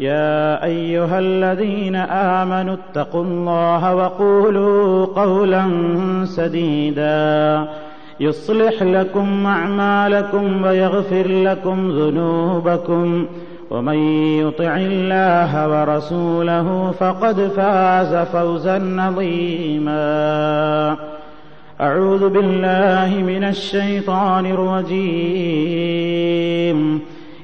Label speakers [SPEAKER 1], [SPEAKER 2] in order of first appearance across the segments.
[SPEAKER 1] يا أيها الذين آمنوا اتقوا الله وقولوا قولا سديدا. يصلح لكم أعمالكم ويغفر لكم ذنوبكم. ومن يطع الله ورسوله فقد فاز فوزا عظيما. أعوذ بالله من الشيطان الرجيم.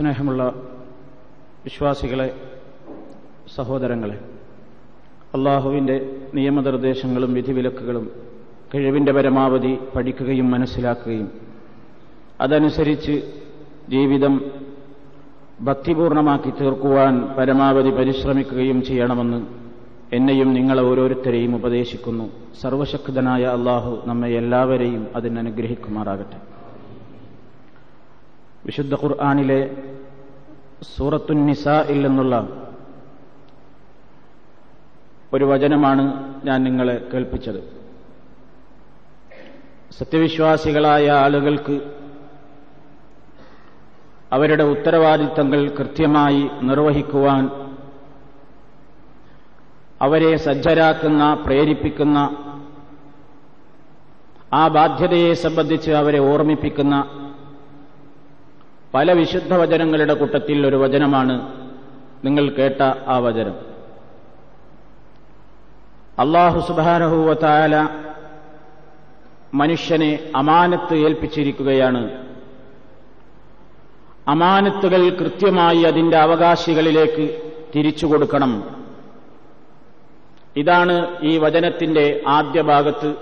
[SPEAKER 1] സ്നേഹമുള്ള വിശ്വാസികളെ സഹോദരങ്ങളെ അള്ളാഹുവിന്റെ നിയമനിർദ്ദേശങ്ങളും വിധിവിലക്കുകളും കഴിവിന്റെ പരമാവധി പഠിക്കുകയും മനസ്സിലാക്കുകയും അതനുസരിച്ച് ജീവിതം ഭക്തിപൂർണമാക്കി തീർക്കുവാൻ പരമാവധി പരിശ്രമിക്കുകയും ചെയ്യണമെന്ന് എന്നെയും നിങ്ങളെ ഓരോരുത്തരെയും ഉപദേശിക്കുന്നു. സർവശക്തനായ അള്ളാഹു നമ്മെ എല്ലാവരെയും അതിനനുഗ്രഹിക്കുമാറാകട്ടെ. വിശുദ്ധ ഖുർആാനിലെ സൂറത്തുൻ നിസായിൽ നിന്നുള്ള ഒരു വചനമാണ് ഞാൻ നിങ്ങളെ കേൾപ്പിച്ചത്. സത്യവിശ്വാസികളായ ആളുകൾക്ക് അവരുടെ ഉത്തരവാദിത്തങ്ങൾ കൃത്യമായി നിർവഹിക്കുവാൻ അവരെ സജ്ജരാക്കുന്ന പ്രേരിപ്പിക്കുന്ന ആ ബാധ്യതയെ സംബന്ധിച്ച് അവരെ ഓർമ്മിപ്പിക്കുന്ന പല വിശുദ്ധ വചനങ്ങളുടെ കൂട്ടത്തിൽ ഒരു വചനമാണ് നിങ്ങൾ കേട്ട ആ വചനം. അള്ളാഹു സുബാനഹുവത്തായാല മനുഷ്യനെ അമാനത്ത് ഏൽപ്പിച്ചിരിക്കുകയാണ്. അമാനത്തുകൾ കൃത്യമായി അതിന്റെ അവകാശികളിലേക്ക് തിരിച്ചു കൊടുക്കണം. ഇതാണ് ഈ വചനത്തിന്റെ ആദ്യ ഭാഗത്ത്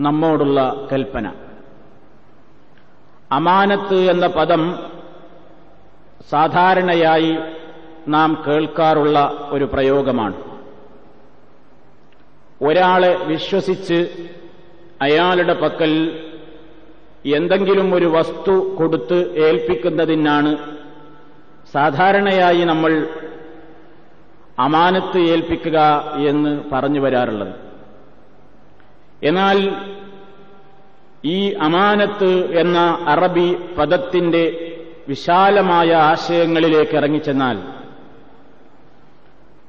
[SPEAKER 1] നമ്മോടുള്ള കൽപ്പന. അമാനത്ത് എന്ന പദം സാധാരണയായി നാം കേൾക്കാറുള്ള ഒരു പ്രയോഗമാണ്. ഒരാളെ വിശ്വസിച്ച് അയാളുടെ പക്കൽ
[SPEAKER 2] എന്തെങ്കിലും ഒരു വസ്തു കൊടുത്ത് ഏൽപ്പിക്കുന്നതിനാണ് സാധാരണയായി നമ്മൾ അമാനത്ത് ഏൽപ്പിക്കുക എന്ന് പറഞ്ഞു വരാറുള്ളത്. എന്നാൽ ഈ അമാനത്ത് എന്ന അറബി പദത്തിന്റെ വിശാലമായ ആശയങ്ങളിലേക്ക് ഇറങ്ങിച്ചെന്നാൽ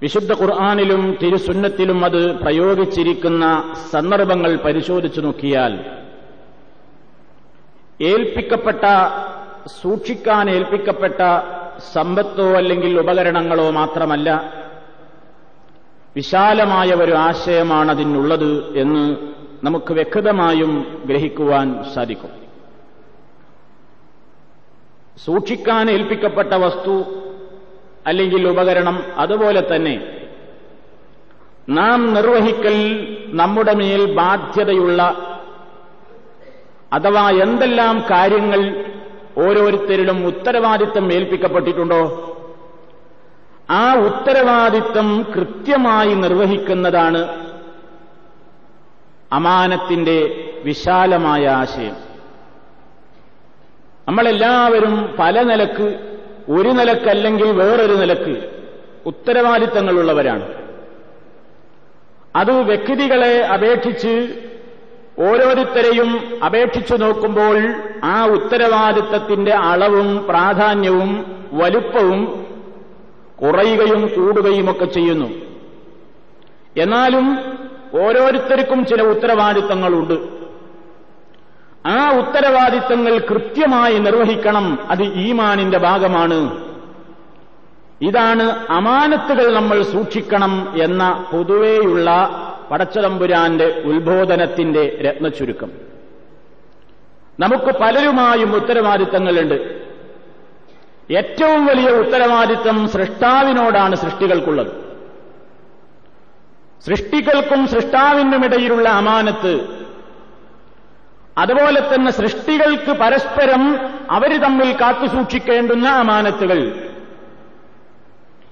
[SPEAKER 2] വിശുദ്ധ ഖുർആാനിലും തിരുസുന്നത്തിലും അത് പ്രയോഗിച്ചിരിക്കുന്ന സന്ദർഭങ്ങൾ പരിശോധിച്ചു നോക്കിയാൽ ഏൽപ്പിക്കപ്പെട്ട സൂക്ഷിക്കാൻ ഏൽപ്പിക്കപ്പെട്ട സമ്പത്തോ അല്ലെങ്കിൽ ഉപകരണങ്ങളോ മാത്രമല്ല വിശാലമായ ഒരു ആശയമാണ് അതിനുള്ളത് എന്ന് നമുക്ക് വ്യക്തമായും ഗ്രഹിക്കുവാൻ സാധിക്കും. സൂക്ഷിക്കാൻ ഏൽപ്പിക്കപ്പെട്ട വസ്തു അല്ലെങ്കിൽ ഉപകരണം അതുപോലെ തന്നെ നാം നിർവഹിക്കൽ നമ്മുടെ മേൽ ബാധ്യതയുള്ള അഥവാ എന്തെല്ലാം കാര്യങ്ങൾ ഓരോരുത്തരിലും ഉത്തരവാദിത്തം ഏൽപ്പിക്കപ്പെട്ടിട്ടുണ്ടോ ആ ഉത്തരവാദിത്തം കൃത്യമായി നിർവഹിക്കുന്നതാണ് അമാനത്തിന്റെ വിശാലമായ ആശയം. നമ്മളെല്ലാവരും പല നിലയ്ക്ക് ഒരു നിലക്കല്ലെങ്കിൽ വേറൊരു നിലയ്ക്ക് ഉത്തരവാദിത്തങ്ങളുള്ളവരാണ്. അത് വ്യക്തികളെ അപേക്ഷിച്ച് ഓരോരുത്തരെയും അപേക്ഷിച്ചു നോക്കുമ്പോൾ ആ ഉത്തരവാദിത്തത്തിന്റെ അളവും പ്രാധാന്യവും വലുപ്പവും കുറയുകയും കൂടുകയുമൊക്കെ ചെയ്യുന്നു. എന്നാലും ഓരോരുത്തർക്കും ചില ഉത്തരവാദിത്തങ്ങളുണ്ട്. ആ ഉത്തരവാദിത്തങ്ങൾ കൃത്യമായി നിർവഹിക്കണം. അത് ഈമാനിന്റെ ഭാഗമാണ്. ഇതാണ് അമാനത്തുകൾ നമ്മൾ സൂക്ഷിക്കണം എന്ന പൊതുവേയുള്ള പടച്ചതമ്പുരാന്റെ ഉത്ബോധനത്തിന്റെ രത്നച്ചുരുക്കം. നമുക്ക് പലരുമായും ഉത്തരവാദിത്തങ്ങളുണ്ട്. ഏറ്റവും വലിയ ഉത്തരവാദിത്തം സൃഷ്ടാവിനോടാണ് സൃഷ്ടികൾക്കുള്ളത്. സൃഷ്ടികൾക്കും സൃഷ്ടാവിനുമിടയിലുള്ള അമാനത്ത്. അതുപോലെ തന്നെ സൃഷ്ടികൾക്ക് പരസ്പരം അവർ തമ്മിൽ കാത്തുസൂക്ഷിക്കേണ്ടുന്ന അമാനത്തുകൾ.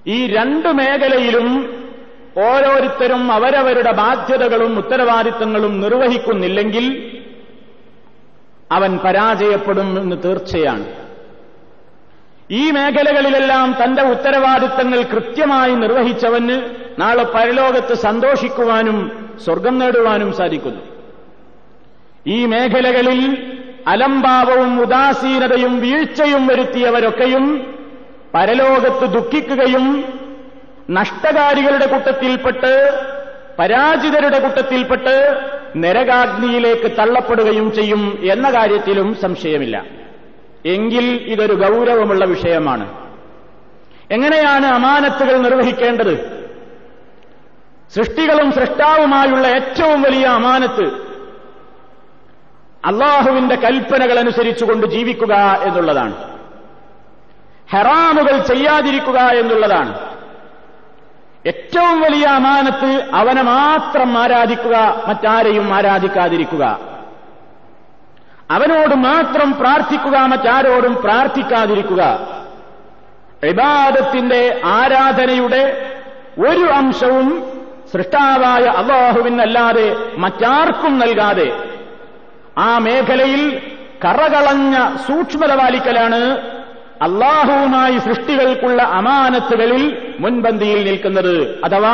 [SPEAKER 2] ഈ രണ്ട് മേഖലയിലും ഓരോരുത്തരും അവരവരുടെ ബാധ്യതകളും ഉത്തരവാദിത്തങ്ങളും നിർവഹിക്കുന്നില്ലെങ്കിൽ അവൻ പരാജയപ്പെടും എന്ന് തീർച്ചയാണ്. ഈ മേഖലകളിലെല്ലാം തന്റെ ഉത്തരവാദിത്തങ്ങൾ കൃത്യമായി നിർവഹിച്ചവന് നാളെ പരലോകത്ത് സന്തോഷിക്കുവാനും സ്വർഗം നേടുവാനും സാധിക്കുന്നു. ഈ മേഖലകളിൽ അലംഭാവവും ഉദാസീനതയും വീഴ്ചയും വരുത്തിയവരൊക്കെയും പരലോകത്ത് ദുഃഖിക്കുകയും നഷ്ടകാരികളുടെ കൂട്ടത്തിൽപ്പെട്ട് പരാജിതരുടെ കൂട്ടത്തിൽപ്പെട്ട് നരകാഗ്നിയിലേക്ക് തള്ളപ്പെടുകയും ചെയ്യും എന്ന കാര്യത്തിലും സംശയമില്ല. എങ്കിൽ ഇതൊരു ഗൗരവമുള്ള വിഷയമാണ്. എങ്ങനെയാണ് അമാനത്തുകൾ നിർവഹിക്കേണ്ടത്? സൃഷ്ടികളും സൃഷ്ടാവുമായുള്ള ഏറ്റവും വലിയ അമാനത്ത് അള്ളാഹുവിന്റെ കൽപ്പനകൾ അനുസരിച്ചുകൊണ്ട് ജീവിക്കുക എന്നുള്ളതാണ്. ഹെറാമുകൾ ചെയ്യാതിരിക്കുക എന്നുള്ളതാണ്. ഏറ്റവും വലിയ അമാനത്ത് അവനെ മാത്രം ആരാധിക്കുക മറ്റാരെയും ആരാധിക്കാതിരിക്കുക. അവനോട് മാത്രം പ്രാർത്ഥിക്കുക മറ്റാരോടും പ്രാർത്ഥിക്കാതിരിക്കുക. ഇബാദത്തിന്റെ ആരാധനയുടെ ഒരു അംശവും സൃഷ്ടാവായ അള്ളാഹുവിനല്ലാതെ മറ്റാർക്കും നൽകാതെ ആ മേഖലയിൽ കറകളഞ്ഞ സൂക്ഷ്മത പാലിക്കലാണ് അള്ളാഹുവുമായി സൃഷ്ടികൾക്കുള്ള അമാനത്തുകളിൽ മുൻപന്തിയിൽ നിൽക്കുന്നത്. അഥവാ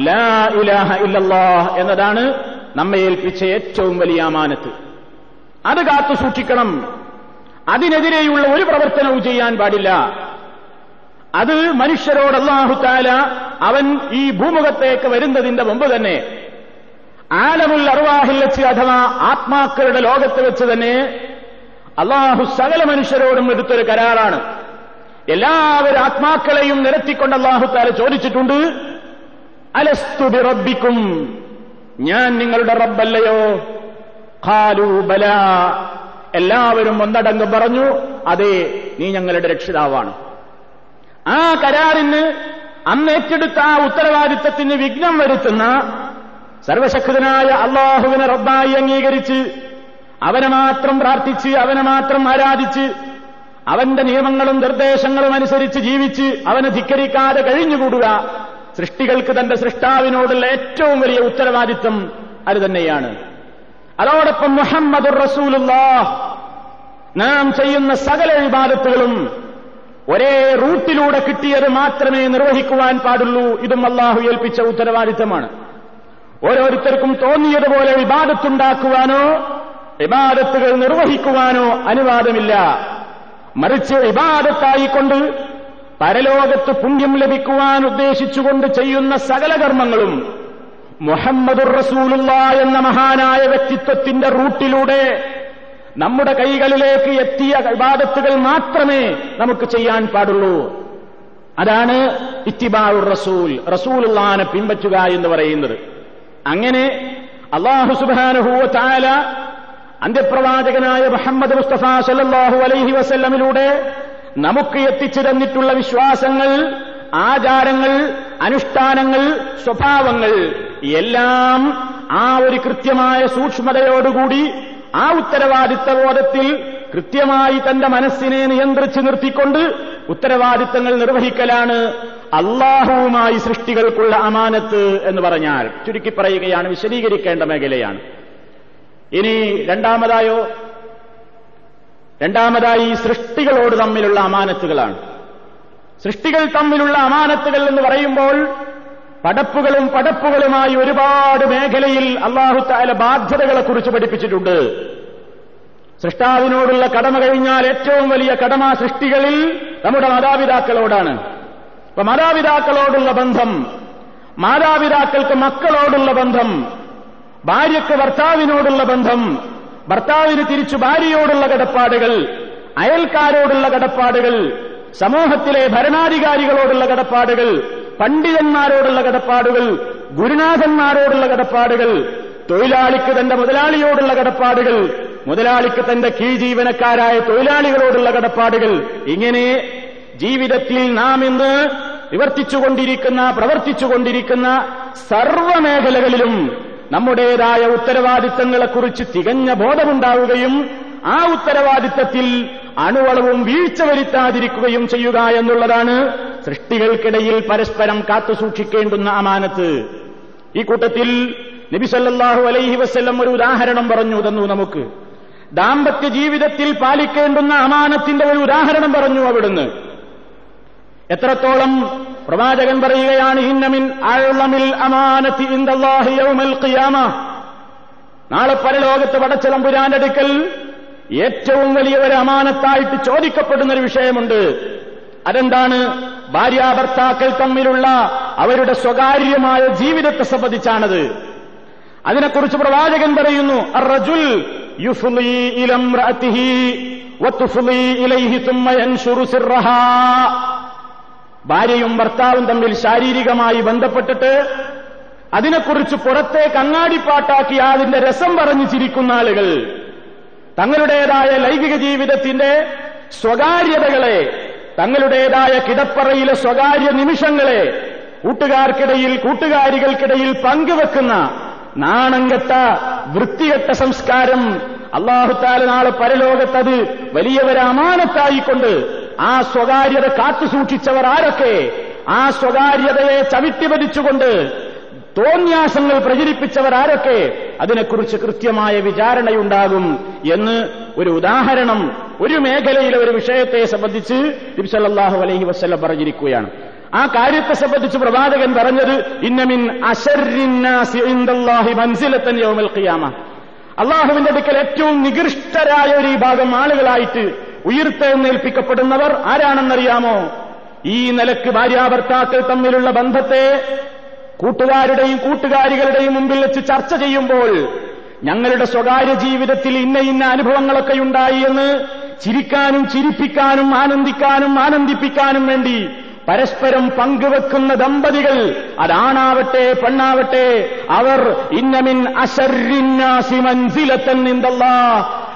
[SPEAKER 2] ലാ ഇലാഹ ഇല്ലല്ലാഹ് എന്നതാണ് നമ്മെ ഏൽപ്പിച്ച ഏറ്റവും വലിയ അമാനത്ത്. അത് കാത്തു സൂക്ഷിക്കണം. അതിനെതിരെയുള്ള ഒരു പ്രവർത്തനവും ചെയ്യാൻ പാടില്ല. അത് മനുഷ്യരോട് അള്ളാഹുത്താല അവൻ ഈ ഭൂമുഖത്തേക്ക് വരുന്നതിന്റെ മുമ്പ് തന്നെ ആലമുൽ അറുവാഹിൽ വെച്ച് അഥവാ ആത്മാക്കളുടെ ലോകത്ത് വെച്ച് തന്നെ അള്ളാഹു സകല മനുഷ്യരോടും എടുത്തൊരു കരാറാണ്. എല്ലാവരും ആത്മാക്കളെയും നിരത്തിക്കൊണ്ട് അള്ളാഹുത്താല ചോദിച്ചിട്ടുണ്ട് അലസ്തുബി റബ്ബിക്കും ഞാൻ നിങ്ങളുടെ റബ്ബല്ലയോ? ഖാലു ബല. എല്ലാവരും ഒന്നടങ്കം പറഞ്ഞു അതെ നീ ഞങ്ങളുടെ രക്ഷിതാവാണ്. ആ കരാറിന് അന്ന് ഏറ്റെടുത്ത ആ ഉത്തരവാദിത്തത്തിന് വിഘ്നം വരുത്തുന്ന സർവശക്തനായ അള്ളാഹുവിനെ റബ്ബായി അംഗീകരിച്ച് അവനെ മാത്രം പ്രാർത്ഥിച്ച് അവനെ മാത്രം ആരാധിച്ച് അവന്റെ നിയമങ്ങളും നിർദ്ദേശങ്ങളും അനുസരിച്ച് ജീവിച്ച് അവനെ ധിക്കരിക്കാതെ കഴിഞ്ഞുകൂടുക. സൃഷ്ടികൾക്ക് തന്റെ സൃഷ്ടാവിനോടുള്ള ഏറ്റവും വലിയ ഉത്തരവാദിത്തം അത് തന്നെയാണ്. അതോടൊപ്പം മുഹമ്മദ് റസൂലുള്ള നാം ചെയ്യുന്ന സകല വിവാദത്തുകളും ഒരേ റൂട്ടിലൂടെ കിട്ടിയത് മാത്രമേ നിർവഹിക്കുവാൻ പാടുള്ളൂ. ഇതും അള്ളാഹു ഏൽപ്പിച്ച ഉത്തരവാദിത്തമാണ്. ഓരോരുത്തർക്കും തോന്നിയതുപോലെ വിവാദത്തുണ്ടാക്കുവാനോ വിവാദത്തുകൾ നിർവഹിക്കുവാനോ അനുവാദമില്ല. മറിച്ച് വിവാദത്തായിക്കൊണ്ട് പരലോകത്ത് പുണ്യം ലഭിക്കുവാൻ ഉദ്ദേശിച്ചുകൊണ്ട് ചെയ്യുന്ന സകല കർമ്മങ്ങളും മുഹമ്മദുർ റസൂലുള്ള എന്ന മഹാനായ വ്യക്തിത്വത്തിന്റെ റൂട്ടിലൂടെ നമ്മുടെ കൈകളിലേക്ക് എത്തിയ വിവാദത്തുകൾ മാത്രമേ നമുക്ക് ചെയ്യാൻ പാടുള്ളൂ. അതാണ് ഇത്തിബാറുർ റസൂൽ റസൂലുള്ളാനെ പിൻപറ്റുക എന്ന് പറയുന്നത്. അങ്ങനെ അള്ളാഹു സുബാനുഹൂവ താല അന്ത്യപ്രവാചകനായ മുഹമ്മദ് മുസ്തഫ സല്ലാഹു അലൈഹി വസല്ലമിലൂടെ നമുക്ക് എത്തിച്ചു തന്നിട്ടുള്ള വിശ്വാസങ്ങൾ ആചാരങ്ങൾ അനുഷ്ഠാനങ്ങൾ സ്വഭാവങ്ങൾ എല്ലാം ആ ഒരു കൃത്യമായ സൂക്ഷ്മതയോടുകൂടി ആ ഉത്തരവാദിത്ത ബോധത്തിൽ കൃത്യമായി തന്റെ മനസ്സിനെ നിയന്ത്രിച്ചു നിർത്തിക്കൊണ്ട് ഉത്തരവാദിത്തങ്ങൾ നിർവഹിക്കലാണ് അള്ളാഹുവുമായി സൃഷ്ടികൾക്കുള്ള അമാനത്ത് എന്ന് പറഞ്ഞാൽ ചുരുക്കി പറയുകയാണ് വിശദീകരിക്കേണ്ട മേഖലയാണ്. ഇനി രണ്ടാമതായോ രണ്ടാമതായി സൃഷ്ടികളോട് തമ്മിലുള്ള അമാനത്തുകളാണ്. സൃഷ്ടികൾ തമ്മിലുള്ള അമാനത്തുകൾ എന്ന് പറയുമ്പോൾ പടപ്പുകളും പടപ്പുകളുമായി ഒരുപാട് മേഖലയിൽ അള്ളാഹുത്താല ബാധ്യതകളെക്കുറിച്ച് പഠിപ്പിച്ചിട്ടുണ്ട്. സൃഷ്ടാവിനോടുള്ള കടമ കഴിഞ്ഞാൽ ഏറ്റവും വലിയ കടമ സൃഷ്ടികളിൽ നമ്മുടെ മാതാപിതാക്കളോടാണ്. അപ്പൊ മാതാപിതാക്കളോടുള്ള ബന്ധം മാതാപിതാക്കൾക്ക് മക്കളോടുള്ള ബന്ധം ഭാര്യയ്ക്ക് ഭർത്താവിനോടുള്ള ബന്ധം ഭർത്താവിന് തിരിച്ചു ഭാര്യയോടുള്ള കടപ്പാടുകൾ അയൽക്കാരോടുള്ള കടപ്പാടുകൾ സമൂഹത്തിലെ ഭരണാധികാരികളോടുള്ള കടപ്പാടുകൾ പണ്ഡിതന്മാരോടുള്ള കടപ്പാടുകൾ ഗുരുനാഥന്മാരോടുള്ള കടപ്പാടുകൾ തൊഴിലാളിക്ക് തന്റെ മുതലാളിയോടുള്ള കടപ്പാടുകൾ മുതലാളിക്ക് തന്റെ കീഴ്ജീവനക്കാരായ തൊഴിലാളികളോടുള്ള കടപ്പാടുകൾ. ഇങ്ങനെ ജീവിതത്തിൽ നാം ഇന്ന് നിവർത്തിച്ചുകൊണ്ടിരിക്കുന്ന പ്രവർത്തിച്ചുകൊണ്ടിരിക്കുന്ന സർവമേഖലകളിലും നമ്മുടേതായ ഉത്തരവാദിത്തങ്ങളെക്കുറിച്ച് തികഞ്ഞ ബോധമുണ്ടാവുകയും ആ ഉത്തരവാദിത്തത്തിൽ അണുവളവും വീഴ്ച വരുത്താതിരിക്കുകയും ചെയ്യുക എന്നുള്ളതാണ് സൃഷ്ടികൾക്കിടയിൽ പരസ്പരം കാത്തുസൂക്ഷിക്കേണ്ടുന്ന അമാനത്ത്. ഈ കൂട്ടത്തിൽ നബിസല്ലാഹു അലൈഹി വസ്ല്ലം ഒരു ഉദാഹരണം പറഞ്ഞു തന്നു നമുക്ക്. ദാമ്പത്യ ജീവിതത്തിൽ പാലിക്കേണ്ടുന്ന അമാനത്തിന്റെ ഒരു ഉദാഹരണം പറഞ്ഞു അവിടുന്ന്. എത്രത്തോളം പ്രവാചകൻ പറയുകയാണ് ഹിന്നമിൻ അഴമിൽ അമാനത്തി ഖിയാമ. നാളെ പരലോകത്ത് വടച്ചതമ്പുരാന്റെ അടുക്കൽ ഏറ്റവും വലിയ ഒരു അമാനത്തായിട്ട് ചോദിക്കപ്പെടുന്ന ഒരു വിഷയമുണ്ട്. അതെന്താണ്? ഭാര്യാഭർത്താക്കൾ തമ്മിലുള്ള അവരുടെ സ്വകാര്യമായ ജീവിതത്തെ സംബന്ധിച്ചാണത്. അതിനെക്കുറിച്ച് പ്രവാചകൻ പറയുന്നു അറജുൽ ഭാര്യയും ഭർത്താവും തമ്മിൽ ശാരീരികമായി ബന്ധപ്പെട്ടിട്ട് അതിനെക്കുറിച്ച് പുറത്തെ കണ്ണാടിപ്പാട്ടാക്കി അതിന്റെ രസം പറഞ്ഞു ചിരിക്കുന്ന ആളുകൾ. തങ്ങളുടേതായ ലൈംഗിക ജീവിതത്തിന്റെ സ്വകാര്യതകളെ തങ്ങളുടേതായ കിടപ്പറയിലെ സ്വകാര്യ നിമിഷങ്ങളെ കൂട്ടുകാർക്കിടയിൽ കൂട്ടുകാരികൾക്കിടയിൽ പങ്കുവെക്കുന്ന നാണംകെട്ട വൃത്തികെട്ട സംസ്കാരം അള്ളാഹുത്താല നാളെ പരലോകത്തത് വലിയവരമാനത്തായിക്കൊണ്ട് ആ സ്വകാര്യത കാത്തുസൂക്ഷിച്ചവർ ആരൊക്കെ? ആ സ്വകാര്യതയെ ചവിട്ടിപതിച്ചുകൊണ്ട് തോന്യാസങ്ങൾ പ്രചരിപ്പിച്ചവർ ആരൊക്കെ? അതിനെക്കുറിച്ച് കൃത്യമായ വിചാരണയുണ്ടാകും എന്ന് ഒരു ഉദാഹരണം ഒരു മേഖലയിലെ ഒരു വിഷയത്തെ സംബന്ധിച്ച് നബിസല്ലാഹു അലൈഹി വസ്ല്ലം പറഞ്ഞിരിക്കുകയാണ്. ആ കാര്യത്തെ സംബന്ധിച്ച് പ്രവാചകൻ പറഞ്ഞത് ഇന്നമിൻ ഖിയാമ. അള്ളാഹുവിന്റെ അടുക്കൽ ഏറ്റവും നികൃഷ്ടരായ ഒരു വിഭാഗം ആളുകളായിട്ട് ഉയർത്തെഴുന്നേൽപ്പിക്കപ്പെടുന്നവർ ആരാണെന്നറിയാമോ? ഈ നിലയ്ക്ക് ഭാര്യാഭർത്താക്കൾ തമ്മിലുള്ള ബന്ധത്തെ കൂട്ടുകാരുടെയും കൂട്ടുകാരികളുടെയും മുമ്പിൽ വെച്ച് ചർച്ച ചെയ്യുമ്പോൾ ഞങ്ങളുടെ സ്വകാര്യ ജീവിതത്തിൽ ഇന്ന ഇന്ന അനുഭവങ്ങളൊക്കെ ഉണ്ടായി എന്ന് ചിരിക്കാനും ചിരിപ്പിക്കാനും ആനന്ദിക്കാനും ആനന്ദിപ്പിക്കാനും വേണ്ടി പരസ്പരം പങ്കുവെക്കുന്ന ദമ്പതികൾ അതാണാവട്ടെ പെണ്ണാവട്ടെ അവർ ഇന്നമിൻ അശരിന്നാസി മൻസിലത്തൻ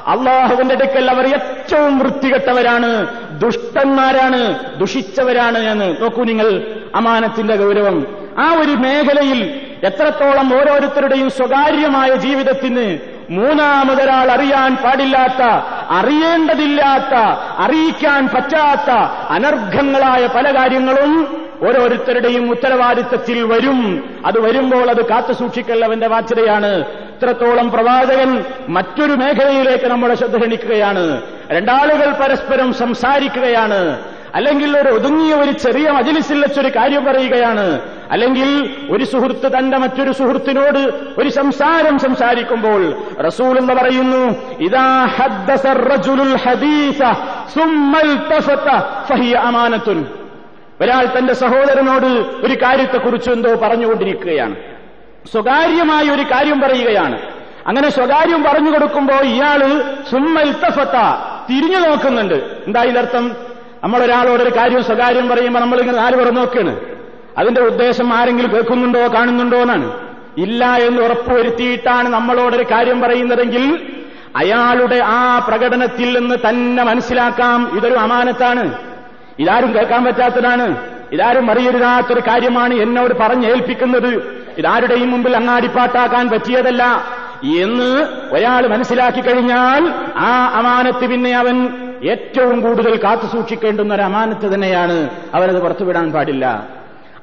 [SPEAKER 2] അള്ളാഹുവിന്റെ അടുക്കൽ അവർ ഏറ്റവും വൃത്തികെട്ടവരാണ് ദുഷ്ടന്മാരാണ് ദുഷിച്ചവരാണ് എന്ന്. നോക്കൂ നിങ്ങൾ അമാനത്തിന്റെ ഗൗരവം. ആ ഒരു മേഖലയിൽ എത്രത്തോളം ഓരോരുത്തരുടെയും സ്വകാര്യമായ ജീവിതത്തിന് മൂന്നാമതൊരാൾ അറിയാൻ പാടില്ലാത്ത അറിയേണ്ടതില്ലാത്ത അറിയിക്കാൻ പറ്റാത്ത അനർഘങ്ങളായ പല കാര്യങ്ങളും ഓരോരുത്തരുടെയും ഉത്തരവാദിത്തത്തിൽ വരും. അത് വരുമ്പോൾ അത് കാത്തുസൂക്ഷിക്കൽ അവന്റെ ബാധ്യതയാണ്. ഇത്രത്തോളം പ്രവാചകൻ മറ്റൊരു മേഖലയിലേക്ക് നമ്മുടെ ശ്രദ്ധ ക്ഷണിക്കുകയാണ്. രണ്ടാളുകൾ പരസ്പരം സംസാരിക്കുകയാണ്. അല്ലെങ്കിൽ ഒരു ഒതുങ്ങിയ ഒരു ചെറിയ മജിലിസിൽ വെച്ചൊരു കാര്യം പറയുകയാണ്. അല്ലെങ്കിൽ ഒരു സുഹൃത്ത് തന്റെ മറ്റൊരു സുഹൃത്തിനോട് ഒരു സംസാരം സംസാരിക്കുമ്പോൾ റസൂൽ എന്ന് പറയുന്നു അമാനത്തുൻ. ഒരാൾ തന്റെ സഹോദരനോട് ഒരു കാര്യത്തെക്കുറിച്ച് എന്തോ പറഞ്ഞുകൊണ്ടിരിക്കുകയാണ്. സ്വകാര്യമായ ഒരു കാര്യം പറയുകയാണ്. അങ്ങനെ സ്വകാര്യം പറഞ്ഞു കൊടുക്കുമ്പോൾ ഇയാൾ സുമ്മൽത്തഫത്ത തിരിഞ്ഞു നോക്കുന്നുണ്ട്. എന്താ ഇതിനർത്ഥം നമ്മളൊരാളോട് ഒരു കാര്യം സ്വകാര്യം പറയുമ്പോൾ നമ്മളിങ്ങനെ നാല് പേർ നോക്കുകയാണ് അതിന്റെ ഉദ്ദേശം ആരെങ്കിലും കേൾക്കുന്നുണ്ടോ കാണുന്നുണ്ടോ എന്നാണ്. ഇല്ല എന്ന് ഉറപ്പുവരുത്തിയിട്ടാണ് നമ്മളോടൊരു കാര്യം പറയുന്നതെങ്കിൽ അയാളുടെ ആ പ്രകടനത്തിൽ നിന്ന് തന്നെ മനസ്സിലാക്കാം. ഇതൊരു അമാനത്താണ്. ഇതാരും കേൾക്കാൻ പറ്റാത്തതാണ്. ഇതാരും അറിയരുതാത്തൊരു കാര്യമാണ് എന്നോട് പറഞ്ഞേൽപ്പിക്കുന്നത്. ഇതാരുടെയും മുമ്പിൽ അങ്ങാടിപ്പാട്ടാക്കാൻ പറ്റിയതല്ല. എന്ന് ഒരാൾ മനസ്സിലാക്കി കഴിഞ്ഞാൽ ആ അമാനത്ത് പിന്നെ അവൻ ഏറ്റവും കൂടുതൽ കാത്തു സൂക്ഷിക്കേണ്ടുന്ന ഒരു അമാനത്ത് തന്നെയാണ് അവരത് പുറത്തുവിടാൻ പാടില്ല.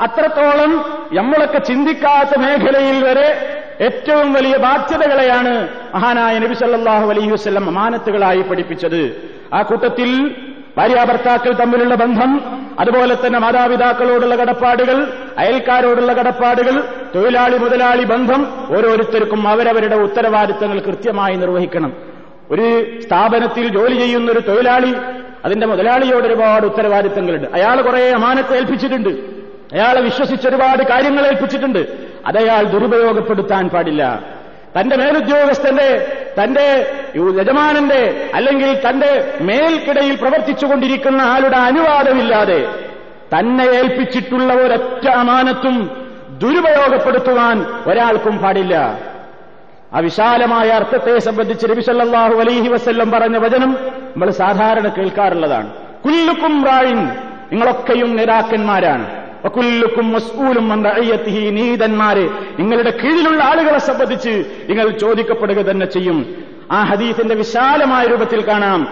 [SPEAKER 2] അത്രത്തോളം നമ്മളൊക്കെ ചിന്തിക്കാത്ത മേഖലയിൽ വരെ ഏറ്റവും വലിയ ബാധ്യതകളെയാണ് മഹാനായ നബി സല്ലല്ലാഹു അലൈഹി വസല്ലം അമാനത്തുകളായി പഠിപ്പിച്ചത്. ആ കൂട്ടത്തിൽ ഭാര്യാഭർത്താക്കൾ തമ്മിലുള്ള ബന്ധം അതുപോലെ തന്നെ മാതാപിതാക്കളോടുള്ള കടപ്പാടുകൾ അയൽക്കാരോടുള്ള കടപ്പാടുകൾ തൊഴിലാളി മുതലാളി ബന്ധം ഓരോരുത്തർക്കും അവരവരുടെ ഉത്തരവാദിത്തങ്ങൾ കൃത്യമായി നിർവഹിക്കണം. ഒരു സ്ഥാപനത്തിൽ ജോലി ചെയ്യുന്ന ഒരു തൊഴിലാളി അതിന്റെ മുതലാളിയോട് ഒരുപാട് ഉത്തരവാദിത്തങ്ങളുണ്ട്. അയാൾ കുറെ അമാനത്ത് ഏൽപ്പിച്ചിട്ടുണ്ട്. അയാളെ വിശ്വസിച്ച് ഒരുപാട് കാര്യങ്ങൾ ഏൽപ്പിച്ചിട്ടുണ്ട്. അതയാൾ ദുരുപയോഗപ്പെടുത്താൻ പാടില്ല. തന്റെ മേലുദ്യോഗസ്ഥന്റെ തന്റെ യജമാനന്റെ അല്ലെങ്കിൽ തന്റെ മേൽക്കിടയിൽ പ്രവർത്തിച്ചുകൊണ്ടിരിക്കുന്ന ആളുടെ അനുവാദമില്ലാതെ തന്നെ ഏൽപ്പിച്ചിട്ടുള്ള ഒരൊറ്റ അമാനത്തും ദുരുപയോഗപ്പെടുത്തുവാൻ ഒരാൾക്കും പാടില്ല. ആ വിശാലമായ അർത്ഥത്തെ സംബന്ധിച്ച് നബിസല്ലാഹു അലൈഹി വസ്ല്ലം പറഞ്ഞ വചനം നമ്മൾ സാധാരണ കേൾക്കാറുള്ളതാണ്. കുല്ലുക്കും റായിൻ നിങ്ങളൊക്കെയും നേതാക്കന്മാരാണ്. കുല്ലുക്കും അയ്യത്തിഹി നീതന്മാരെ നിങ്ങളുടെ കീഴിലുള്ള ആളുകളെ സംബന്ധിച്ച് നിങ്ങൾ ചോദിക്കപ്പെടുക തന്നെ ചെയ്യും. ആ ഹദീസിന്റെ വിശാലമായ രൂപത്തിൽ കാണാം.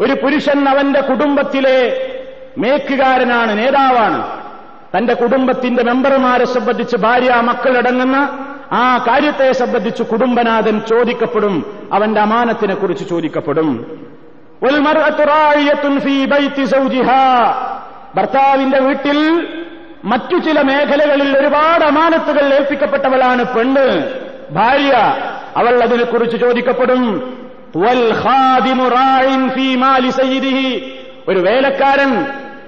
[SPEAKER 2] ഒരു പുരുഷൻ അവന്റെ കുടുംബത്തിലെ മേക്കുകാരനാണ് നേതാവാണ്. തന്റെ കുടുംബത്തിന്റെ മെമ്പർമാരെ സംബന്ധിച്ച് ഭാര്യ മക്കളടങ്ങുന്ന ആ കാര്യത്തെ സംബന്ധിച്ച് കുടുംബനാഥൻ ചോദിക്കപ്പെടും. അവന്റെ അമാനത്തിനെ കുറിച്ച് ചോദിക്കപ്പെടും. ഭർത്താവിന്റെ വീട്ടിൽ മറ്റു ചില മേഖലകളിൽ ഒരുപാട് അമാനത്തുകൾ ഏൽപ്പിക്കപ്പെട്ടവളാണ് പെണ്ണ്. ഭാര്യ അവൾ അതിനെക്കുറിച്ച് ചോദിക്കപ്പെടും. ഒരു വേലക്കാരൻ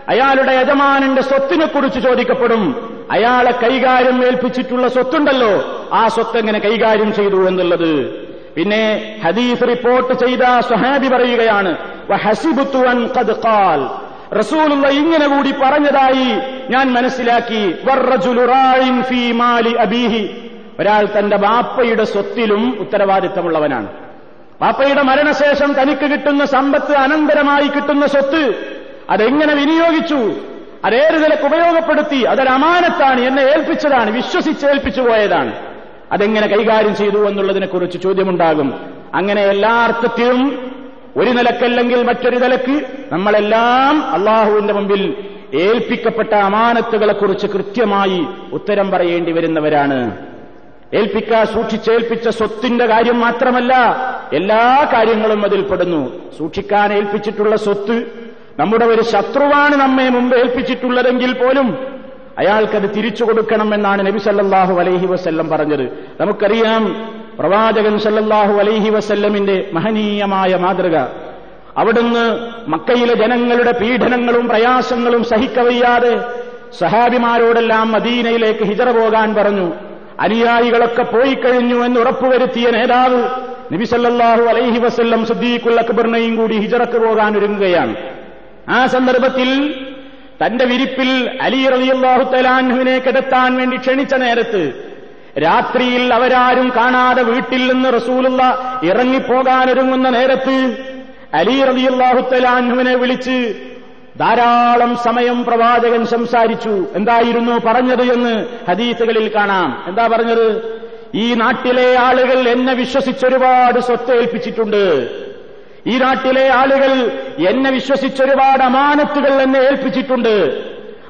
[SPEAKER 2] അയാളുടെ യജമാനന്റെ സ്വത്തിനെ കുറിച്ച് ചോദിക്കപ്പെടും. അയാളെ കൈകാര്യം ഏൽപ്പിച്ചിട്ടുള്ള സ്വത്തുണ്ടല്ലോ. ആ സ്വത്ത് എങ്ങനെ കൈകാര്യം ചെയ്തു എന്നുള്ളത്. പിന്നെ ഹദീസ് റിപ്പോർട്ട് ചെയ്ത സുഹാബി പറയുകയാണ് റസൂലുള്ള ഇങ്ങനെ കൂടി പറഞ്ഞതായി ഞാൻ മനസ്സിലാക്കി. ഒരാൾ തന്റെ ബാപ്പയുടെ സ്വത്തിലും ഉത്തരവാദിത്തമുള്ളവനാണ്. ബാപ്പയുടെ മരണശേഷം തനിക്ക് കിട്ടുന്ന സമ്പത്ത് അനന്തരമായി കിട്ടുന്ന സ്വത്ത് അതെങ്ങനെ വിനിയോഗിച്ചു? അതേത് നിലയ്ക്ക് ഉപയോഗപ്പെടുത്തി? അതൊരു അമാനത്താണ് എന്നെ ഏൽപ്പിച്ചതാണ് വിശ്വസിച്ച് ഏൽപ്പിച്ചു പോയതാണ്. അതെങ്ങനെ കൈകാര്യം ചെയ്തു എന്നുള്ളതിനെക്കുറിച്ച് ചോദ്യമുണ്ടാകും. അങ്ങനെ എല്ലാ അർത്ഥത്തിലും ഒരു നിലക്കല്ലെങ്കിൽ മറ്റൊരു നിലയ്ക്ക് നമ്മളെല്ലാം അള്ളാഹുവിന്റെ മുമ്പിൽ ഏൽപ്പിക്കപ്പെട്ട അമാനത്തുകളെക്കുറിച്ച് കൃത്യമായി ഉത്തരം പറയേണ്ടി വരുന്നവരാണ്. ഏൽപ്പിക്ക സൂക്ഷിച്ചേൽപ്പിച്ച സ്വത്തിന്റെ കാര്യം മാത്രമല്ല എല്ലാ കാര്യങ്ങളും അതിൽപ്പെടുന്നു. സൂക്ഷിക്കാൻ ഏൽപ്പിച്ചിട്ടുള്ള സ്വത്ത് നമ്മുടെ ഒരു ശത്രുവാണ് നമ്മെ മുമ്പേൽപ്പിച്ചിട്ടുള്ളതെങ്കിൽ പോലും അയാൾക്കത് തിരിച്ചു കൊടുക്കണം എന്നാണ് നബി സല്ലാഹു അലൈഹി വസ്ല്ലം പറഞ്ഞത്. നമുക്കറിയാം പ്രവാചകൻ സല്ലാഹു അലൈഹി വസ്ല്ലമിന്റെ മഹനീയമായ മാതൃക. അവിടുന്ന് മക്കയിലെ ജനങ്ങളുടെ പീഡനങ്ങളും പ്രയാസങ്ങളും സഹിക്കവയ്യാതെ സഹാബിമാരോടെല്ലാം മദീനയിലേക്ക് ഹിജറ പോകാൻ പറഞ്ഞു. അനുയായികളൊക്കെ പോയി കഴിഞ്ഞു എന്ന് ഉറപ്പുവരുത്തിയ നേതാവ് നബിസല്ലാഹു അലൈഹി വസ്ല്ലം സുദ്ദീഖുൽ അക്ബറിനെയും കൂടി ഹിജറക്ക് പോകാൻ ഒരുങ്ങുകയാണ്. ആ സന്ദർഭത്തിൽ തന്റെ വിരിപ്പിൽ അലി റളിയല്ലാഹു കിടത്താൻ വേണ്ടി ക്ഷണിച്ച നേരത്ത് രാത്രിയിൽ അവരാരും കാണാതെ വീട്ടിൽ നിന്ന് റസൂലുള്ള ഇറങ്ങിപ്പോകാനൊരുങ്ങുന്ന നേരത്ത് അലി റളിയല്ലാഹു വിളിച്ച് ധാരാളം സമയം പ്രവാചകൻ സംസാരിച്ചു. എന്തായിരുന്നു പറഞ്ഞത് എന്ന് ഹദീസുകളിൽ കാണാം. എന്താ പറഞ്ഞത്? ഈ നാട്ടിലെ ആളുകൾ എന്നെ വിശ്വസിച്ചൊരുപാട് സ്വത്ത് ഏൽപ്പിച്ചിട്ടുണ്ട്. ഈ നാട്ടിലെ ആളുകൾ എന്നെ വിശ്വസിച്ചൊരുപാട് അമാനത്തുകൾ എന്നെ ഏൽപ്പിച്ചിട്ടുണ്ട്.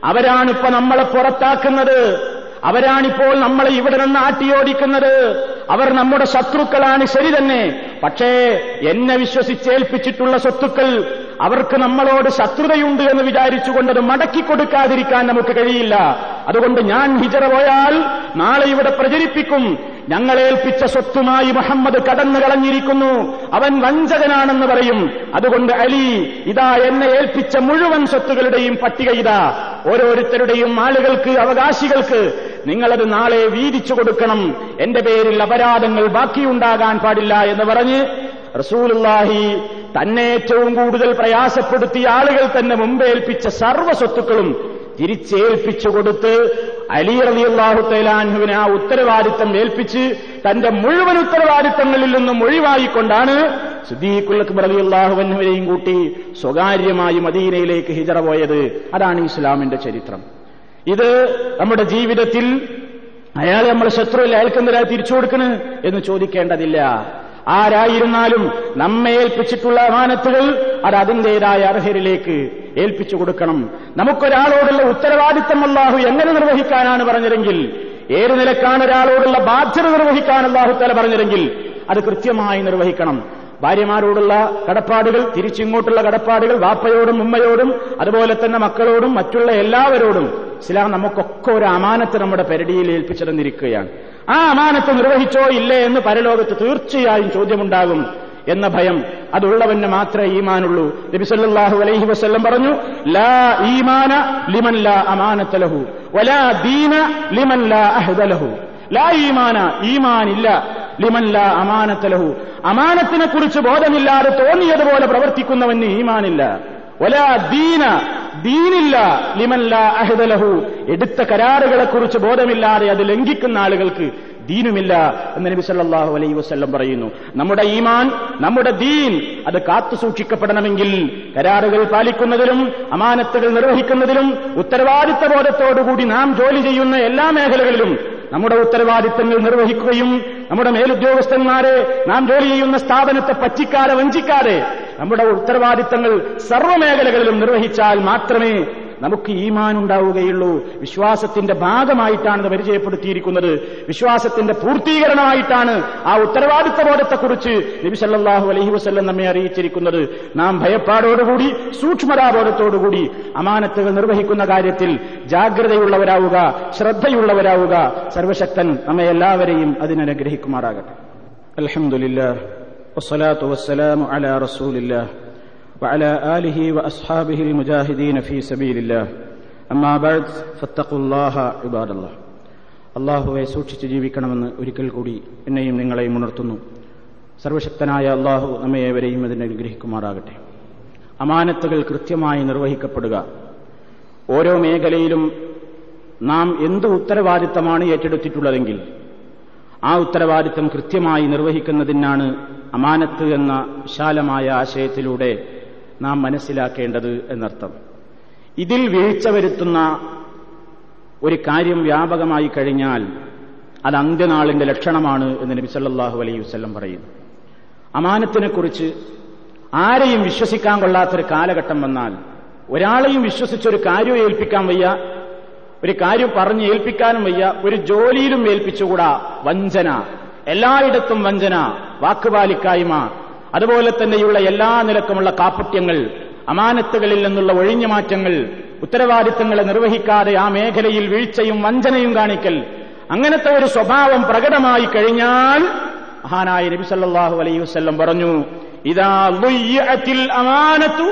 [SPEAKER 2] അവരാണിപ്പോ നമ്മളെ പുറത്താക്കുന്നത്. അവരാണിപ്പോൾ നമ്മളെ ഇവിടെ നിന്ന് ആട്ടിയോടിക്കുന്നത്. അവർ നമ്മുടെ ശത്രുക്കളാണ് ശരി തന്നെ. പക്ഷേ എന്നെ വിശ്വസിച്ചേൽപ്പിച്ചിട്ടുള്ള സ്വത്തുക്കൾ അവർക്ക് നമ്മളോട് ശത്രുതയുണ്ട് എന്ന് വിചാരിച്ചുകൊണ്ടത് മടക്കി കൊടുക്കാതിരിക്കാൻ നമുക്ക് കഴിയില്ല. അതുകൊണ്ട് ഞാൻ ഹിജറ പോയാൽ നാളെ ഇവിടെ പ്രചരിപ്പിക്കും. ഞങ്ങളേൽപ്പിച്ച സ്വത്തുമായി മുഹമ്മദ് കടന്നു കളഞ്ഞിരിക്കുന്നു. അവൻ വഞ്ചകനാണെന്ന് പറയും. അതുകൊണ്ട് അലി ഇതാ എന്നെ ഏൽപ്പിച്ച മുഴുവൻ സ്വത്തുകളുടെയും പട്ടിക ഇതാ. ഓരോരുത്തരുടെയും ആളുകൾക്ക് അവകാശികൾക്ക് നിങ്ങളത് നാളെ വീതിച്ചു കൊടുക്കണം. എന്റെ പേരിൽ അപരാധങ്ങൾ ബാക്കിയുണ്ടാകാൻ പാടില്ല എന്ന് പറഞ്ഞ് റസൂലുള്ളാഹി തന്നെ ഏറ്റവും കൂടുതൽ പ്രയാസപ്പെടുത്തിയ ആളുകൾ തന്നെ മുമ്പേൽപ്പിച്ച സർവ സ്വത്തുക്കളും തിരിച്ചേൽപ്പിച്ചു കൊടുത്ത് അലി റളിയല്ലാഹു തൈലാൻഹുവിനെ ആ ഉത്തരവാദിത്തം ഏൽപ്പിച്ച് തന്റെ മുഴുവൻ ഉത്തരവാദിത്തങ്ങളിൽ നിന്നും ഒഴിവായിക്കൊണ്ടാണ് സുദ്ദീഖുൽ അക്ബർ കൂട്ടി സ്വകാര്യമായി മദീനയിലേക്ക് ഹിജറ പോയത്. അതാണ് ഇസ്ലാമിന്റെ ചരിത്രം. ഇത് നമ്മുടെ ജീവിതത്തിൽ അയാളെ നമ്മൾ ശത്രുവിൽ അയൽക്കെന്തിനാ തിരിച്ചു കൊടുക്കണ് എന്ന് ചോദിക്കേണ്ടതില്ല. ആരായിരുന്നാലും നമ്മെ ഏൽപ്പിച്ചിട്ടുള്ള അമാനത്തുകൾ അത് അതിന്റേതായ അർഹരിലേക്ക് ഏൽപ്പിച്ചു കൊടുക്കണം. നമുക്കൊരാളോടുള്ള ഉത്തരവാദിത്തം അല്ലാഹു എങ്ങനെ നിർവഹിക്കാനാണ് പറഞ്ഞതെങ്കിൽ ഏത് നിലക്കാണ് ഒരാളോടുള്ള ബാധ്യത നിർവഹിക്കാൻ അല്ലാഹു തല പറഞ്ഞതെങ്കിൽ അത് കൃത്യമായി നിർവഹിക്കണം. ഭാര്യമാരോടുള്ള കടപ്പാടുകൾ തിരിച്ചിങ്ങോട്ടുള്ള കടപ്പാടുകൾ വാപ്പയോടും ഉമ്മയോടും അതുപോലെ തന്നെ മക്കളോടും മറ്റുള്ള എല്ലാവരോടും ഇസ്ലാം നമുക്കൊക്കെ ഒരു അമാനത്ത് നമ്മുടെ പെരടിയിൽ ഏൽപ്പിച്ചിരുന്നിരിക്കുകയാണ് ആ അമാനത്ത് നിർവഹിച്ചോ ഇല്ലേ എന്ന് പരലോകത്ത് തീർച്ചയായും ചോദ്യമുണ്ടാകും. എന്ന ഭയം അതുള്ളവന് മാത്രമേ ഈമാനുള്ളൂ. നബിസല്ലാഹു അലൈഹി വസ്ല്ലം പറഞ്ഞു ലാ ഈമാന ലിമൻ ലാ അമാനത്തലഹു വലാ ദീന ലിമൻ ലാ അഹ്ദലഹു ലാ ഈമാന ഈമാനില്ല ലാ അമാനത്തലഹു അമാനത്തിനെ കുറിച്ച് ബോധമില്ലാതെ തോന്നിയതുപോലെ പ്രവർത്തിക്കുന്നവന് ഈമാനില്ല. ഒലാ ദീന ദീനില്ല ലിമല്ല അഹദലഹു എടുത്ത കരാറുകളെ കുറിച്ച് ബോധമില്ലാതെ അത് ലംഘിക്കുന്ന ആളുകൾക്ക് ദീനുമില്ല എന്ന് നബി സല്ലാഹു അലൈ വസ്ല്ലം പറയുന്നു. നമ്മുടെ ഈമാൻ നമ്മുടെ ദീൻ അത് കാത്തു സൂക്ഷിക്കപ്പെടണമെങ്കിൽ കരാറുകൾ പാലിക്കുന്നതിലും അമാനത്തുകൾ നിർവഹിക്കുന്നതിലും ഉത്തരവാദിത്ത ബോധത്തോടുകൂടി നാം ജോലി ചെയ്യുന്ന എല്ലാ മേഖലകളിലും നമ്മുടെ ഉത്തരവാദിത്തങ്ങൾ നിർവഹിക്കുകയും നമ്മുടെ മേലുദ്യോഗസ്ഥന്മാരെ നാം ജോലി ചെയ്യുന്ന സ്ഥാപനത്തെ പറ്റിക്കാതെ വഞ്ചിക്കാതെ നമ്മുടെ ഉത്തരവാദിത്തങ്ങൾ സർവമേഖലകളിലും നിർവഹിച്ചാൽ മാത്രമേ നമുക്ക് ഈമാൻ ഉണ്ടാവുകയുള്ളൂ വിശ്വാസത്തിന്റെ ഭാഗമായിട്ടാണ് പരിചയപ്പെടുത്തിയിരിക്കുന്നത്. വിശ്വാസത്തിന്റെ പൂർത്തീകരണമായിട്ടാണ് ആ ഉത്തരവാദിത്തബോധത്തെക്കുറിച്ച് നബിസല്ലാഹു അലഹി വസ്ല്ലം നമ്മെ അറിയിച്ചിരിക്കുന്നത്. നാം ഭയപ്പാടോടുകൂടി സൂക്ഷ്മതാബോധത്തോടുകൂടി അമാനത്തുകൾ നിർവഹിക്കുന്ന കാര്യത്തിൽ ജാഗ്രതയുള്ളവരാവുക ശ്രദ്ധയുള്ളവരാവുക സർവശക്തൻ നമ്മെ എല്ലാവരെയും അതിനനുഗ്രഹിക്കുമാറാകട്ടെ അലഹമുല്ല വസ്സലാത്തു വസ്സലാമു അല റസൂലില്ലാ وعلى آله وأصحابه المجاهدين في سبيل الله أما بعد فاتقوا الله عباد الله അള്ളാഹുവെ സൂക്ഷിച്ച് ജീവിക്കണമെന്ന് ഒരിക്കൽ കൂടി എന്നെയും നിങ്ങളെയും ഉണർത്തുന്നു സർവശക്തനായ അള്ളാഹു നമ്മയേവരെയും അതിനെ അനുഗ്രഹിക്കുമാറാകട്ടെ അമാനത്തുകൾ കൃത്യമായി നിർവഹിക്കപ്പെടുക ഓരോ മേഖലയിലും നാം എന്ത് ഉത്തരവാദിത്തമാണ് ഏറ്റെടുത്തിട്ടുള്ളതെങ്കിൽ ആ ഉത്തരവാദിത്തം കൃത്യമായി നിർവഹിക്കുന്നതിനാണ് അമാനത്ത് എന്ന വിശാലമായ ആശയത്തിലൂടെ നാം മനസ്സിലാക്കേണ്ടത് എന്നർത്ഥം. ഇതിൽ വീഴ്ച വരുത്തുന്ന ഒരു കാര്യം വ്യാപകമായി കഴിഞ്ഞാൽ അത് അന്ത്യനാളിന്റെ ലക്ഷണമാണ് എന്ന് നബി സല്ലല്ലാഹു അലൈഹി വസ്ല്ലം പറയുന്നു. അമാനത്തിനെക്കുറിച്ച് ആരെയും വിശ്വസിക്കാൻ കൊള്ളാത്തൊരു കാലഘട്ടം വന്നാൽ ഒരാളെയും വിശ്വസിച്ചൊരു കാര്യം ഏൽപ്പിക്കാൻ വയ്യ ഒരു കാര്യം പറഞ്ഞ് ഏൽപ്പിക്കാനും വയ്യ ഒരു ജോലിയിലും ഏൽപ്പിച്ചുകൂടാ. വഞ്ചന. എല്ലായിടത്തും വഞ്ചന. വാക്കുപാലിക്കായ്മ അതുപോലെ തന്നെയുള്ള എല്ലാ നിലക്കുമുള്ള കാപ്പുട്യങ്ങൾ അമാനത്തുകളിൽ നിന്നുള്ള ഒഴിഞ്ഞുമാറ്റങ്ങൾ ഉത്തരവാദിത്തങ്ങളെ നിർവഹിക്കാതെ ആ മേഖലയിൽ വീഴ്ചയും വഞ്ചനയും കാണിക്കൽ അങ്ങനത്തെ ഒരു സ്വഭാവം പ്രകടമായി കഴിഞ്ഞാൽ മഹാനായ നബി സല്ലാഹു അലൈഹി വസല്ലം പറഞ്ഞു ഇതാ അമാനത്തു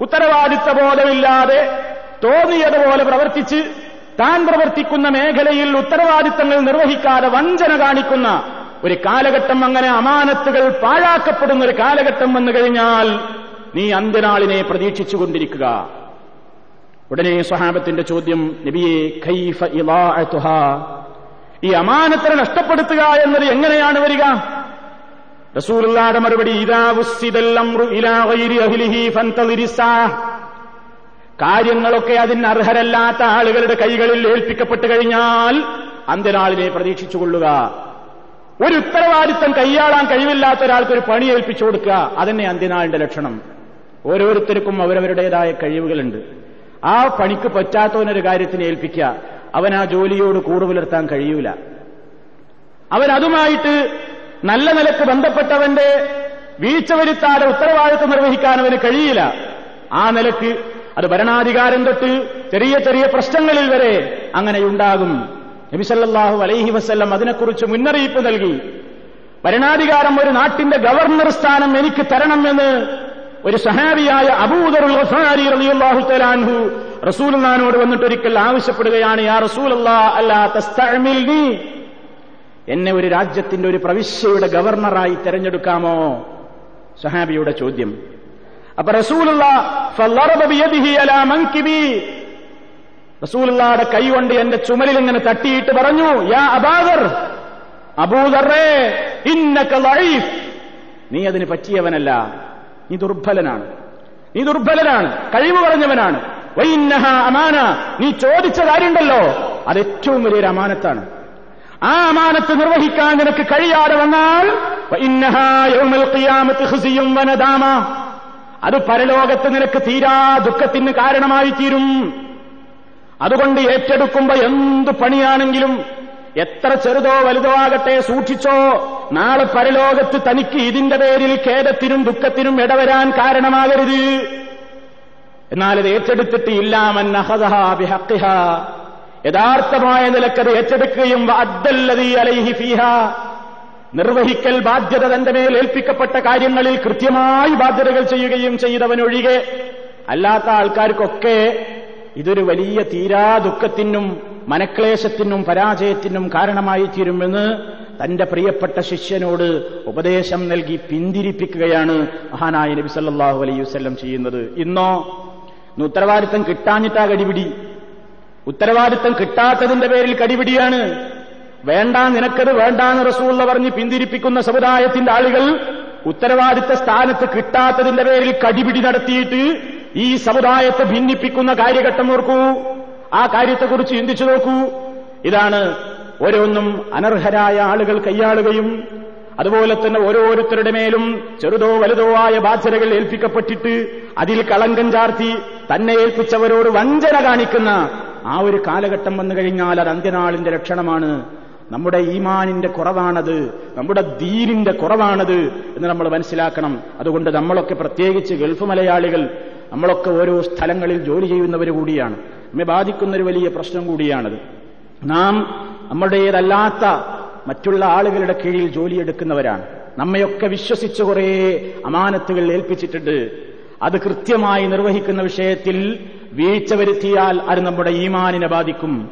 [SPEAKER 2] ഉത്തരവാദിത്ത ബോധമില്ലാതെ തോന്നിയതുപോലെ പ്രവർത്തിച്ച് താൻ പ്രവർത്തിക്കുന്ന മേഖലയിൽ ഉത്തരവാദിത്തങ്ങൾ നിർവഹിക്കാതെ വഞ്ചന കാണിക്കുന്ന ഒരു കാലഘട്ടം അങ്ങനെ അമാനത്തുകൾ പാഴാക്കപ്പെടുന്ന ഒരു കാലഘട്ടം വന്നു കഴിഞ്ഞാൽ നീ അന്ത്യനാളിനെ പ്രതീക്ഷിച്ചുകൊണ്ടിരിക്കുക ഉടനെ സ്വഹാബത്തിന്റെ ചോദ്യം നബിയെ ഖൈഫ ഈ അമാനത്തിനെ നഷ്ടപ്പെടുത്തുക എന്നത് എങ്ങനെയാണ് വരിക? റസൂലുള്ളാടെ മറുപടി കാര്യങ്ങളൊക്കെ അതിന് അർഹരല്ലാത്ത ആളുകളുടെ കൈകളിൽ ഏൽപ്പിക്കപ്പെട്ടു കഴിഞ്ഞാൽ അന്ത്യനാളിനെ പ്രതീക്ഷിച്ചുകൊള്ളുക ഒരു ഉത്തരവാദിത്തം കൈയാളാൻ കഴിവില്ലാത്ത ഒരാൾക്ക് ഒരു പണി ഏൽപ്പിച്ചു കൊടുക്കുക അതന്നെ അന്ത്യനാളിന്റെ ലക്ഷണം. ഓരോരുത്തർക്കും അവരവരുടേതായ കഴിവുകളുണ്ട്. ആ പണിക്ക് പറ്റാത്തവനൊരു കാര്യത്തിന് ഏൽപ്പിക്കുക അവൻ ആ ജോലിയോട് കൂടുപുലർത്താൻ കഴിയൂല. അവൻ അതുമായിട്ട് നല്ല നിലയ്ക്ക് ബന്ധപ്പെട്ടവന്റെ വീഴ്ച വരുത്താതെ ഉത്തരവാദിത്വം നിർവഹിക്കാൻ അവന് കഴിയില്ല. ആ നിലയ്ക്ക് അത് ഭരണാധികാരം തൊട്ട് ചെറിയ ചെറിയ പ്രശ്നങ്ങളിൽ വരെ അങ്ങനെയുണ്ടാകും. നബിസല്ലാഹു അലൈഹി വസ്ല്ലം അതിനെക്കുറിച്ച് മുന്നറിയിപ്പ് നൽകി. ഭരണാധികാരം ഒരു നാട്ടിന്റെ ഗവർണർ സ്ഥാനം എനിക്ക് തരണമെന്ന് ഒരു സഹാബിയായ അബൂദറുൽ ഗഫാരി റളിയല്ലാഹു വന്നിട്ട് ഒരിക്കൽ ആവശ്യപ്പെടുകയാണ് യാ റസൂലല്ലാ അല്ലാ എന്നെ ഒരു രാജ്യത്തിന്റെ ഒരു പ്രവിശ്യയുടെ ഗവർണറായി തെരഞ്ഞെടുക്കാമോ? സഹാബിയുടെ ചോദ്യം. അപ്പൊ റസൂലുള്ള റസൂലുള്ളാടെ കൈ കൊണ്ട് എന്റെ ചുമലിൽ ഇങ്ങനെ തട്ടിയിട്ട് പറഞ്ഞു യാ അബാദർ അബൂദറേ ഇന്നക ലഈഫ്. നീ അതിന് പറ്റിയവനല്ല നീ ദുർബലനാണ്. നീ ദുർബലനാണ് കഴിവ് പറഞ്ഞവനാണ് അമാന നീ ചോദിച്ച കാര്യമുണ്ടല്ലോ അത് ഏറ്റവും വലിയൊരു അമാനത്താണ്. ആ അമാനത്ത് നിർവഹിക്കാൻ നിനക്ക് കഴിയാതെ വന്നാൽ അത് പരലോകത്ത് നിനക്ക് തീരാ ദുഃഖത്തിന് കാരണമായി തീരും അതുകൊണ്ട് ഏറ്റെടുക്കുമ്പോ എന്ത് പണിയാണെങ്കിലും എത്ര ചെറുതോ വലുതോ ആകട്ടെ സൂക്ഷിച്ചോ. നാളെ പരലോകത്ത് തനിക്ക് ഇതിന്റെ പേരിൽ ഖേദത്തിനും ദുഃഖത്തിനും ഇടവരാൻ കാരണമാകരുത്. എന്നാൽ ഇത് ഏറ്റെടുത്തിട്ട് ഇല്ലാമൻ അഹദഹിഹ യഥാർത്ഥമായ നിലക്കത് ഏറ്റെടുക്കുകയും അദ്ദല്ലതി അലൈഹി ഫീഹ. നിർവഹിക്കൽ ബാധ്യത തന്റെ മേൽ ഏൽപ്പിക്കപ്പെട്ട കാര്യങ്ങളിൽ കൃത്യമായി ബാധ്യതകൾ ചെയ്യുകയും ചെയ്തവനൊഴികെ അല്ലാത്ത ആൾക്കാർക്കൊക്കെ ഇതൊരു വലിയ തീരാ ദുഃഖത്തിനും മനക്ലേശത്തിനും പരാജയത്തിനും കാരണമായി തീരുമെന്ന് തന്റെ പ്രിയപ്പെട്ട ശിഷ്യനോട് ഉപദേശം നൽകി പിന്തിരിപ്പിക്കുകയാണ് മഹാനായ നബി സല്ലാഹു അലൈഹി വസല്ലം ചെയ്യുന്നത്. ഇന്നോ? ഇന്ന് ഉത്തരവാദിത്തം കിട്ടാഞ്ഞിട്ടാ കടിപിടി. ഉത്തരവാദിത്തം കിട്ടാത്തതിന്റെ പേരിൽ കടിപിടിയാണ്. വേണ്ട നിനക്കത് വേണ്ടാന്ന് റസൂള്ള പറഞ്ഞ് പിന്തിരിപ്പിക്കുന്ന സമുദായത്തിന്റെ ആളുകൾ ഉത്തരവാദിത്ത സ്ഥാനത്ത് കിട്ടാത്തതിന്റെ പേരിൽ കടിപിടി നടത്തിയിട്ട് ഈ സമുദായത്തെ ഭിന്നിപ്പിക്കുന്ന കാര്യഘട്ടം ഓർക്കൂ. ആ കാര്യത്തെക്കുറിച്ച് ചിന്തിച്ചു നോക്കൂ. ഇതാണ് ഓരോന്നും അനർഹരായ ആളുകൾ കൈയാളുകയും അതുപോലെ തന്നെ ഓരോരുത്തരുടെ മേലും ചെറുതോ വലുതോ ആയ ബാധ്യതകൾ ഏൽപ്പിക്കപ്പെട്ടിട്ട് അതിൽ കളങ്കം ചാർത്തി തന്നെ ഏൽപ്പിച്ചവരോട് വഞ്ചന കാണിക്കുന്ന ആ ഒരു കാലഘട്ടം വന്നു കഴിഞ്ഞാൽ അത് അന്ത്യനാളിന്റെ ലക്ഷണമാണ്. നമ്മുടെ ഈമാനിന്റെ കുറവാണത് നമ്മുടെ ദീനിന്റെ കുറവാണത് എന്ന് നമ്മൾ മനസ്സിലാക്കണം. അതുകൊണ്ട് നമ്മളൊക്കെ പ്രത്യേകിച്ച് ഗൾഫ് മലയാളികൾ നമ്മളൊക്കെ ഓരോ സ്ഥലങ്ങളിൽ ജോലി ചെയ്യുന്നവർ കൂടിയാണ്. നമ്മെ ബാധിക്കുന്ന ഒരു വലിയ പ്രശ്നം കൂടിയാണത്. നാം നമ്മുടേതല്ലാത്ത മറ്റുള്ള ആളുകളുടെ കീഴിൽ ജോലിയെടുക്കുന്നവരാണ് നമ്മയൊക്കെ വിശ്വസിച്ച് കുറേ അമാനത്തുകൾ ഏൽപ്പിച്ചിട്ടുണ്ട്. അത് കൃത്യമായി നിർവഹിക്കുന്ന വിഷയത്തിൽ വീഴ്ച വരുത്തിയാൽ അത് നമ്മുടെ ഈമാനിനെ ബാധിക്കും.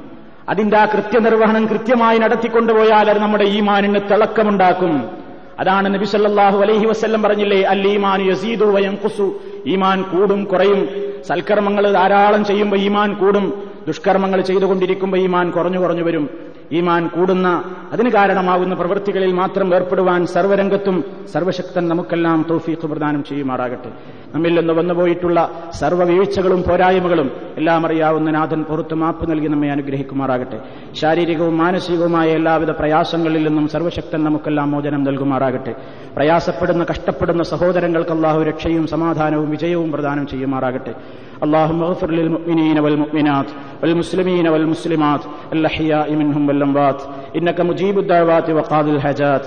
[SPEAKER 2] അതിന്റെ ആ കൃത്യനിർവഹണം കൃത്യമായി നടത്തിക്കൊണ്ടുപോയാൽ അത് നമ്മുടെ ഈമാനിന് തിളക്കമുണ്ടാക്കും. അതാണ് നബി സല്ലല്ലാഹു അലൈഹി വസല്ലം പറഞ്ഞില്ലേ അൽ ഈമാനു യസീദു വയം കുസു ഈമാൻ കൂടും കുറയും. സൽക്കർമ്മങ്ങൾ ധാരാളം ചെയ്യുമ്പോൾ ഈമാൻ കൂടും. ദുഷ്കർമ്മങ്ങൾ ചെയ്തുകൊണ്ടിരിക്കുമ്പോൾ ഈമാൻ കുറഞ്ഞു കുറഞ്ഞു വരും. ഈമാൻ കൂടുന്ന അതിന് കാരണമാകുന്ന പ്രവൃത്തികളിൽ മാത്രം ഏർപ്പെടുവാൻ സർവരംഗത്തും സർവശക്തൻ നമുക്കെല്ലാം തൗഫീഖ് പ്രദാനം ചെയ്യുമാറാകട്ടെ. നമ്മിൽ നിന്ന് വന്നുപോയിട്ടുള്ള സർവവീഴ്ചകളും പോരായ്മകളും എല്ലാം അറിയാവുന്ന നാഥൻ പുറത്ത് മാപ്പ് നൽകി നമ്മെ അനുഗ്രഹിക്കുമാറാകട്ടെ. ശാരീരികവും മാനസികവുമായ എല്ലാവിധ പ്രയാസങ്ങളിൽ നിന്നും സർവശക്തൻ നമുക്കെല്ലാം മോചനം നൽകുമാറാകട്ടെ. പ്രയാസപ്പെടുന്ന കഷ്ടപ്പെടുന്ന സഹോദരങ്ങൾക്ക് രക്ഷയും സമാധാനവും വിജയവും പ്രദാനം ചെയ്യുമാറാകട്ടെ. اللهم اغفر للمؤمنين والمؤمنات والمسلمين والمسلمات الأحياء منهم والأموات إنك مجيب الدعوات وقاضي الحاجات